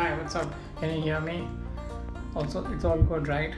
hi, what's up? Can you hear me? Also, it's all good, right?